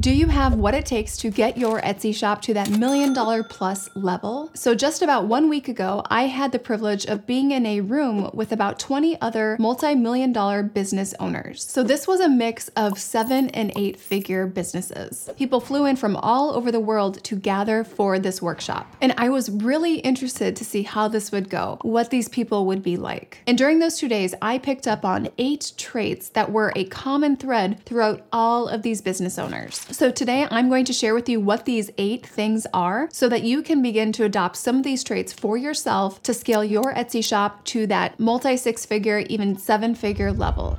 Do you have what it takes to get your Etsy shop to that million dollar plus level? So, just about one week ago, I had the privilege of being in a room with about 20 other multi million dollar business owners. So, this was a mix of seven and eight figure businesses. People flew in from all over the world to gather for this workshop. And I was really interested to see how this would go, what these people would be like. And during those two days, I picked up on eight traits that were a common thread throughout all of these business owners. So today I'm going to share with you what these eight things are so that you can begin to adopt some of these traits for yourself to scale your Etsy shop to that multi six figure, even seven figure level.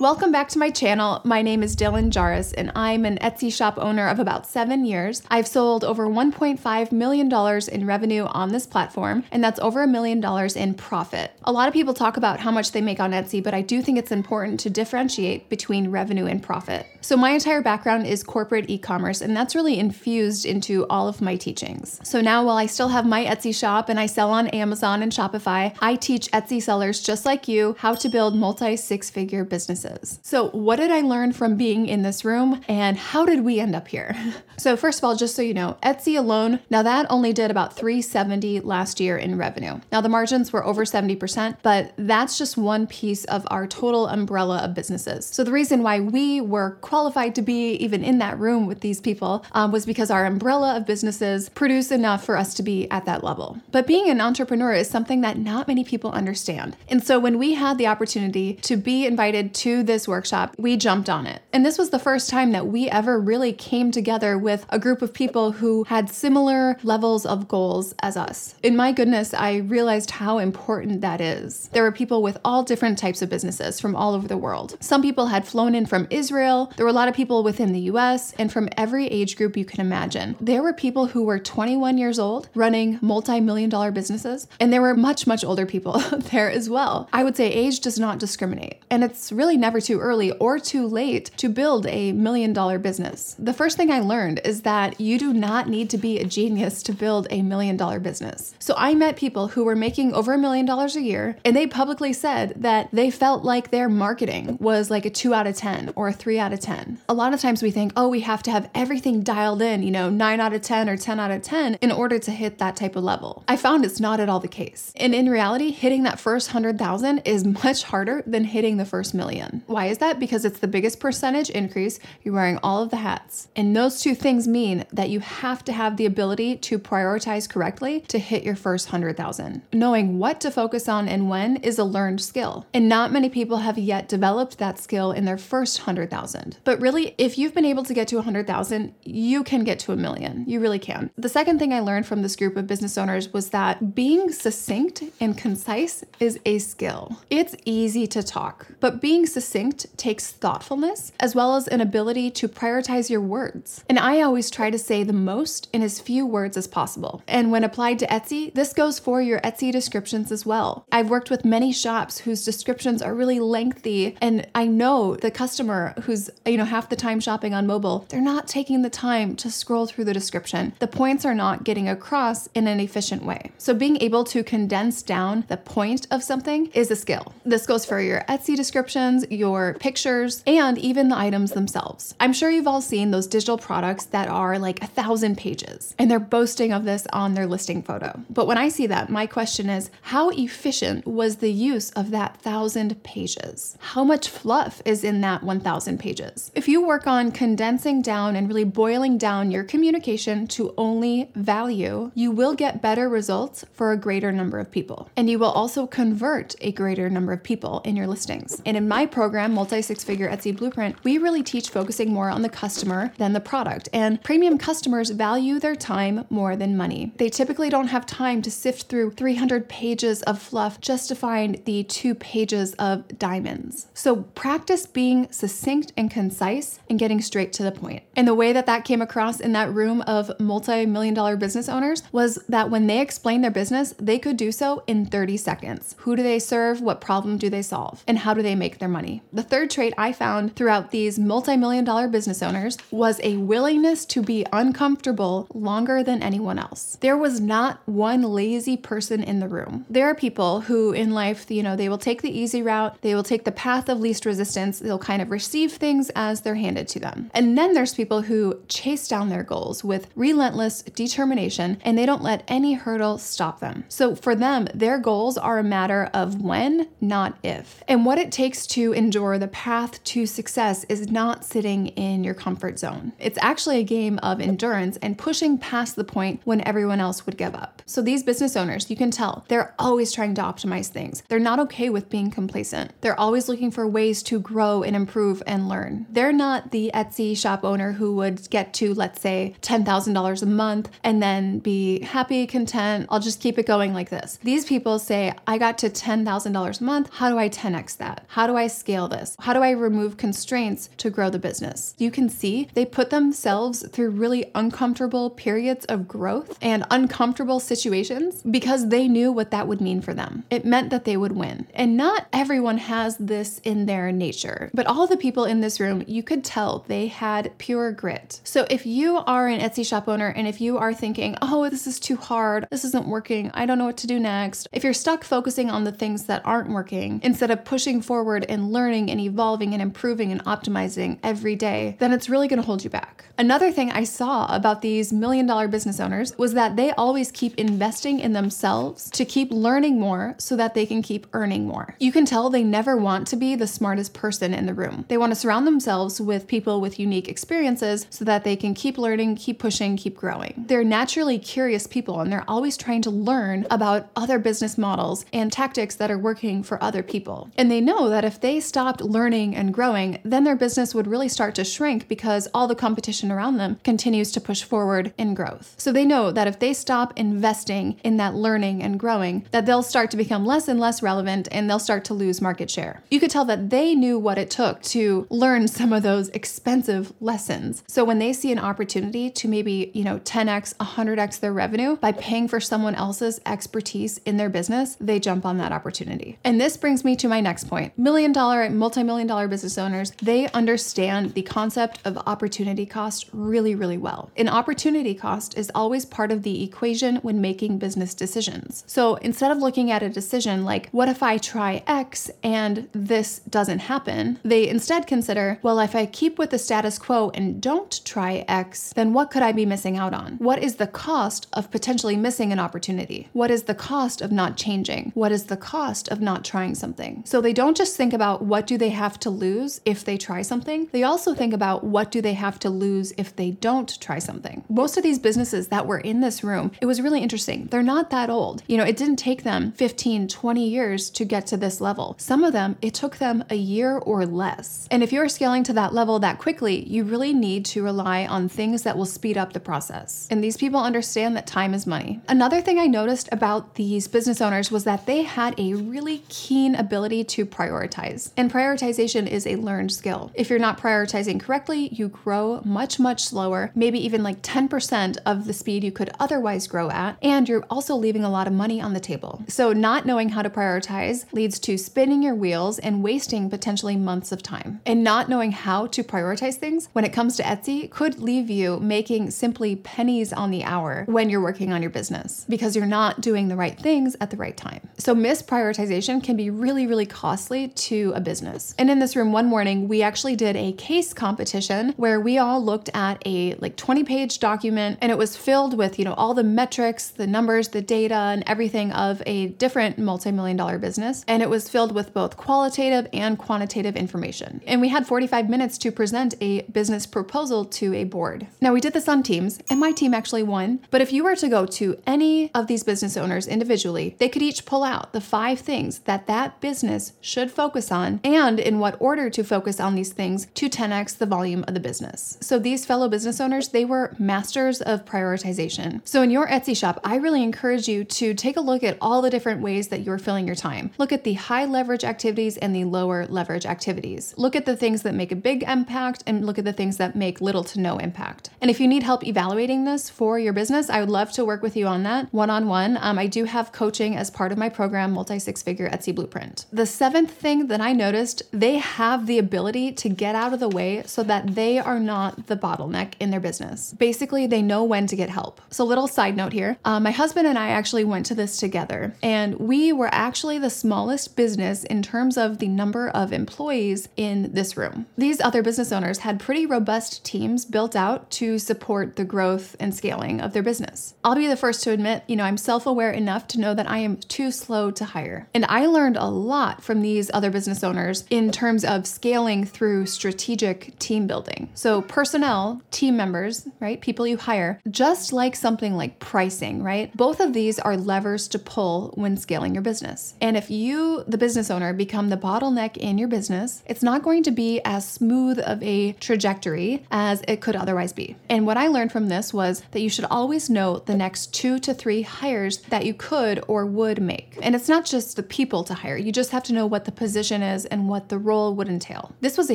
Welcome back to my channel. My name is Dylan Jahraus, and I'm an Etsy shop owner of about seven years. I've sold over $1.5 million in revenue on this platform, and that's over a million dollars in profit. A lot of people talk about how much they make on Etsy, but I do think it's important to differentiate between revenue and profit. So, my entire background is corporate e commerce, and that's really infused into all of my teachings. So, now while I still have my Etsy shop and I sell on Amazon and Shopify, I teach Etsy sellers just like you how to build multi six figure businesses. So, what did I learn from being in this room and how did we end up here? so, first of all, just so you know, Etsy alone, now that only did about 370 last year in revenue. Now the margins were over 70%, but that's just one piece of our total umbrella of businesses. So, the reason why we were qualified to be even in that room with these people um, was because our umbrella of businesses produce enough for us to be at that level. But being an entrepreneur is something that not many people understand. And so, when we had the opportunity to be invited to this workshop, we jumped on it. And this was the first time that we ever really came together with a group of people who had similar levels of goals as us. In my goodness, I realized how important that is. There were people with all different types of businesses from all over the world. Some people had flown in from Israel, there were a lot of people within the US, and from every age group you can imagine. There were people who were 21 years old running multi million dollar businesses, and there were much, much older people there as well. I would say age does not discriminate, and it's really never too early or too late to build a million dollar business. The first thing I learned is that you do not need to be a genius to build a million dollar business. So I met people who were making over a million dollars a year, and they publicly said that they felt like their marketing was like a two out of 10 or a three out of 10. A lot of times we think, oh, we have to have everything dialed in, you know, nine out of 10 or 10 out of 10 in order to hit that type of level. I found it's not at all the case. And in reality, hitting that first 100,000 is much harder than hitting the first million. Why is that? Because it's the biggest percentage increase. You're wearing all of the hats. And those two things mean that you have to have the ability to prioritize correctly to hit your first 100,000. Knowing what to focus on and when is a learned skill. And not many people have yet developed that skill in their first 100,000. But really, if you've been able to get to 100,000, you can get to a million. You really can. The second thing I learned from this group of business owners was that being succinct and concise is a skill. It's easy to talk, but being succinct succinct takes thoughtfulness as well as an ability to prioritize your words. And I always try to say the most in as few words as possible. And when applied to Etsy, this goes for your Etsy descriptions as well. I've worked with many shops whose descriptions are really lengthy, and I know the customer who's, you know, half the time shopping on mobile, they're not taking the time to scroll through the description. The points are not getting across in an efficient way. So being able to condense down the point of something is a skill. This goes for your Etsy descriptions, your pictures, and even the items themselves. I'm sure you've all seen those digital products that are like a thousand pages, and they're boasting of this on their listing photo. But when I see that, my question is how efficient was the use of that thousand pages? How much fluff is in that 1,000 pages? If you work on condensing down and really boiling down your communication to only value, you will get better results for a greater number of people. And you will also convert a greater number of people in your listings. And in my program, Multi Six Figure Etsy Blueprint, we really teach focusing more on the customer than the product. And premium customers value their time more than money. They typically don't have time to sift through 300 pages of fluff just to find the two pages of diamonds. So practice being succinct and concise and getting straight to the point. And the way that that came across in that room of multi million dollar business owners was that when they explained their business, they could do so in 30 seconds. Who do they serve? What problem do they solve? And how do they make their money money. The third trait I found throughout these multi million dollar business owners was a willingness to be uncomfortable longer than anyone else. There was not one lazy person in the room. There are people who in life, you know, they will take the easy route, they will take the path of least resistance, they'll kind of receive things as they're handed to them. And then there's people who chase down their goals with relentless determination and they don't let any hurdle stop them. So for them, their goals are a matter of when, not if. And what it takes to endure the path to success is not sitting in your comfort zone. It's actually a game of endurance and pushing past the point when everyone else would give up. So these business owners, you can tell, they're always trying to optimize things. They're not okay with being complacent. They're always looking for ways to grow and improve and learn. They're not the Etsy shop owner who would get to, let's say, $10,000 a month and then be happy, content. I'll just keep it going like this. These people say, I got to $10,000 a month. How do I 10x that? How do I scale this? How do I remove constraints to grow the business? You can see they put themselves through really uncomfortable periods of growth and uncomfortable situations because they knew what that would mean for them. It meant that they would win. And not everyone has this in their nature, but all the people in this room, you could tell they had pure grit. So if you are an Etsy shop owner and if you are thinking, oh, this is too hard, this isn't working, I don't know what to do next, if you're stuck focusing on the things that aren't working instead of pushing forward and learning and evolving and improving and optimizing every day, then it's really going to hold you back. Another thing I saw about these million dollar business owners was that they always keep investing in themselves to keep learning more so that they can keep earning more. You can tell they never want to be the smartest person in the room. They want to surround themselves with people with unique experiences so that they can keep learning, keep pushing, keep growing. They're naturally curious people and they're always trying to learn about other business models and tactics that are working for other people. And they know that if they stopped learning and growing, then their business would really start to shrink because all the competition around them continues to push forward in growth. So they know that if they stop investing in that learning and growing, that they'll start to become less and less relevant and they'll start to lose market share. You could tell that they knew what it took to learn some of those expensive lessons. So when they see an opportunity to maybe, you know, 10x, 100x their revenue by paying for someone else's expertise in their business, they jump on that opportunity. And this brings me to my next point. Million dollar, multi-million dollar business owners, they understand the concept of opportunity cost really, really well. An opportunity cost is always part of the equation when making business decisions. So instead of looking at a decision like, what if I try X and this doesn't happen? They instead consider, well, if I keep with the status quo and don't try X, then what could I be missing out on? What is the cost of potentially missing an opportunity? What is the cost of not changing? What is the cost of not trying something? So they don't just think about what do they have to lose if they try something. They also think about what do they have to lose if they don't try something. Most of these businesses that were in this room, it was really interesting. They're not that old. You know, it didn't take them 15, 20 years to get to this level. Some of them, it took them a year or less. And if you're scaling to that level that quickly, you really need to rely on things that will speed up the process. And these people understand that time is money. Another thing I noticed about these business owners was that they had a really keen ability to prioritize. And prioritization is a learned skill. If you're not prioritizing correctly, you grow much, much slower, maybe even like 10% of the speed you could otherwise grow at. And you're also leaving a lot of money on the table. So, not knowing how to prioritize leads to spinning your wheels and wasting potentially months of time. And not knowing how to prioritize things when it comes to Etsy could leave you making simply pennies on the hour when you're working on your business because you're not doing the right things at the right time. So, misprioritization can be really, really costly to a business. And in this room one morning, we actually did a case competition where we all looked at a like 20 page document and it was filled with, you know, all the metrics, the numbers, the data, and everything of a different multi million dollar business. And it was filled with both qualitative and quantitative information. And we had 45 minutes to present a business proposal to a board. Now, we did this on Teams, and my team actually won. But if you were to go to any of these business owners individually, they could each pull out the five things that that business should focus on and in what order to focus on these things to 10x the volume of the business. So these fellow business owners, they were masters of prioritization. So in your Etsy shop, I really encourage you to take a look at all the different ways that you're filling your time. Look at the high leverage activities and the lower leverage activities. Look at the things that make a big impact and look at the things that make little to no impact. And if you need help evaluating this for your business, I would love to work with you on that one on one. I do have coaching as part of my program, Multi Six Figure Etsy Blueprint. The seventh thing that I noticed they have the ability to get out of the way so that they are not the bottleneck in their business. Basically, they know when to get help. So, little side note here uh, my husband and I actually went to this together, and we were actually the smallest business in terms of the number of employees in this room. These other business owners had pretty robust teams built out to support the growth and scaling of their business. I'll be the first to admit, you know, I'm self aware enough to know that I am too slow to hire. And I learned a lot from these other business owners in terms of scaling through strategic team building. So, personnel, team members, right, people you hire, just like something like pricing, right? Both of these are levers to pull when scaling your business. And if you, the business owner, become the bottleneck in your business, it's not going to be as smooth of a trajectory as it could otherwise be. And what I learned from this was that you should always know the next two to three hires that you could or would make. And it's not just the people to hire, you just have to know what the position is and what the role would entail. This was a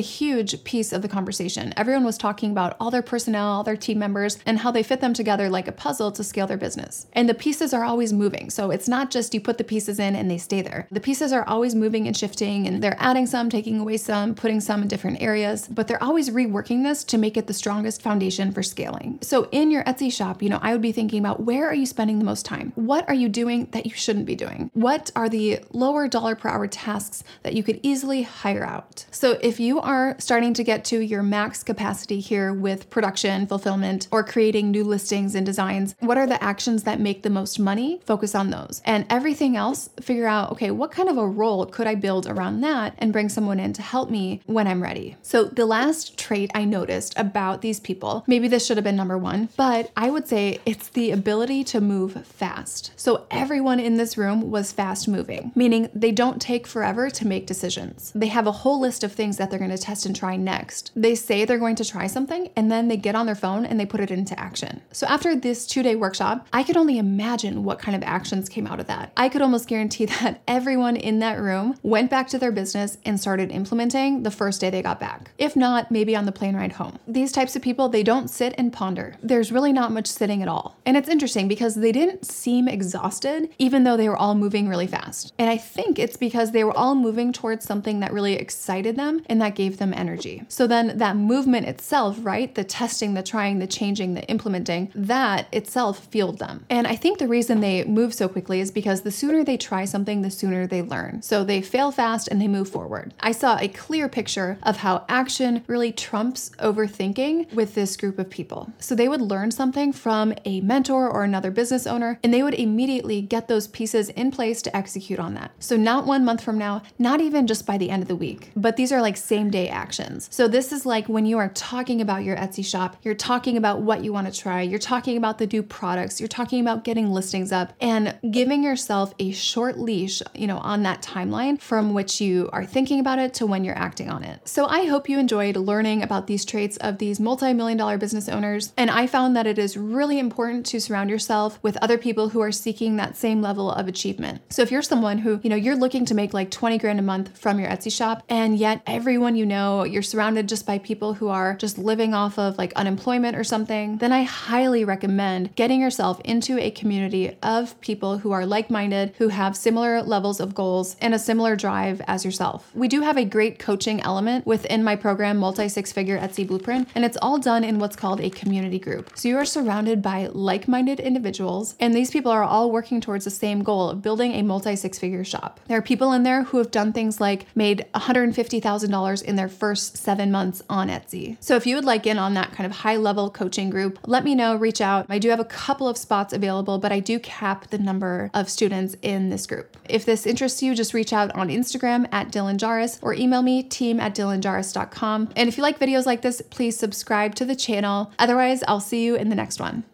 huge piece of the conversation. Everyone was talking about all their personnel, all their team members, and how they fit them together like a puzzle to scale their business. And the pieces are always moving. So it's not just you put the pieces in and they stay there. The pieces are always moving and shifting, and they're adding some, taking away some, putting some in different areas, but they're always reworking this to make it the strongest foundation for scaling. So in your Etsy shop, you know, I would be thinking about where are you spending the most time? What are you doing that you shouldn't be doing? What are the lower dollar per hour tasks that you could easily hire out? So if you are starting to get to your max capacity here with production, fulfillment, or creating new listings and designs, what are the actions that make the most money? Focus on those. And everything else, figure out, okay, what kind of a role could I build around that and bring someone in to help me when I'm ready? So the last trait I noticed about these people, maybe this should have been number one, but I would say it's the ability to move fast. So everyone in this room was fast moving, meaning they don't take forever to make decisions. They have a whole list of things that they're going to test and try next. They say they're going to try something and then they get on their phone and they put it into action. So after this two day workshop, I could only imagine what kind of actions came out of that. I could almost guarantee that everyone in that room went back to their business and started implementing the first day they got back. If not, maybe on the plane ride home. These types of people, they don't sit and ponder. There's really not much sitting at all. And it's interesting because they didn't seem exhausted, even though they were all moving really fast. And I think it's because they were all moving towards something that really excited them and that gave them energy. So then that movement itself, right? The testing, the trying, the changing, the implementing, that itself fueled them. And I think the reason they move so quickly is because the sooner they try something, the sooner they learn. So they fail fast and they move forward. I saw a clear picture of how action really trumps overthinking with this group of people. So they would learn something from a mentor or another business owner, and they would immediately get those pieces in place to execute on that. So not one month from now, not even just by the end of the week, but these are like same day actions. So this is like when you are talking about your Etsy shop, you're talking about what you want to try, you're talking about the new products, you're talking about getting listings up and giving yourself a short leash, you know, on that timeline from which you are thinking about it to when you're acting on it. So I hope you enjoyed learning about these traits of these multi-million dollar business owners and I found that it is really important to surround yourself with other people who are seeking that same level of achievement. So if you're someone who, you know, you're looking to make like 20 grand a month from your Etsy shop and yet everyone you know, you're surrounded just by people who are just living off of like unemployment or something, then I highly recommend getting yourself into a community of people who are like-minded, who have similar levels of goals and a similar drive as yourself. We do have a great coaching element within my program Multi Six Figure Etsy Blueprint, and it's all done in what's called a community group. So you are surrounded by like-minded individuals, and these people are all working towards the same goal of building a multi six figure shop. There are people in there who have done things like made $150,000 in their first seven months on Etsy. So if you would like in on that kind of high level coaching group, let me know, reach out. I do have a couple of spots available, but I do cap the number of students in this group. If this interests you, just reach out on Instagram at Dylan Jahraus or email me team at dylanjahraus.com. And if you like videos like this, please subscribe to the channel. Otherwise, I'll see you in the next one.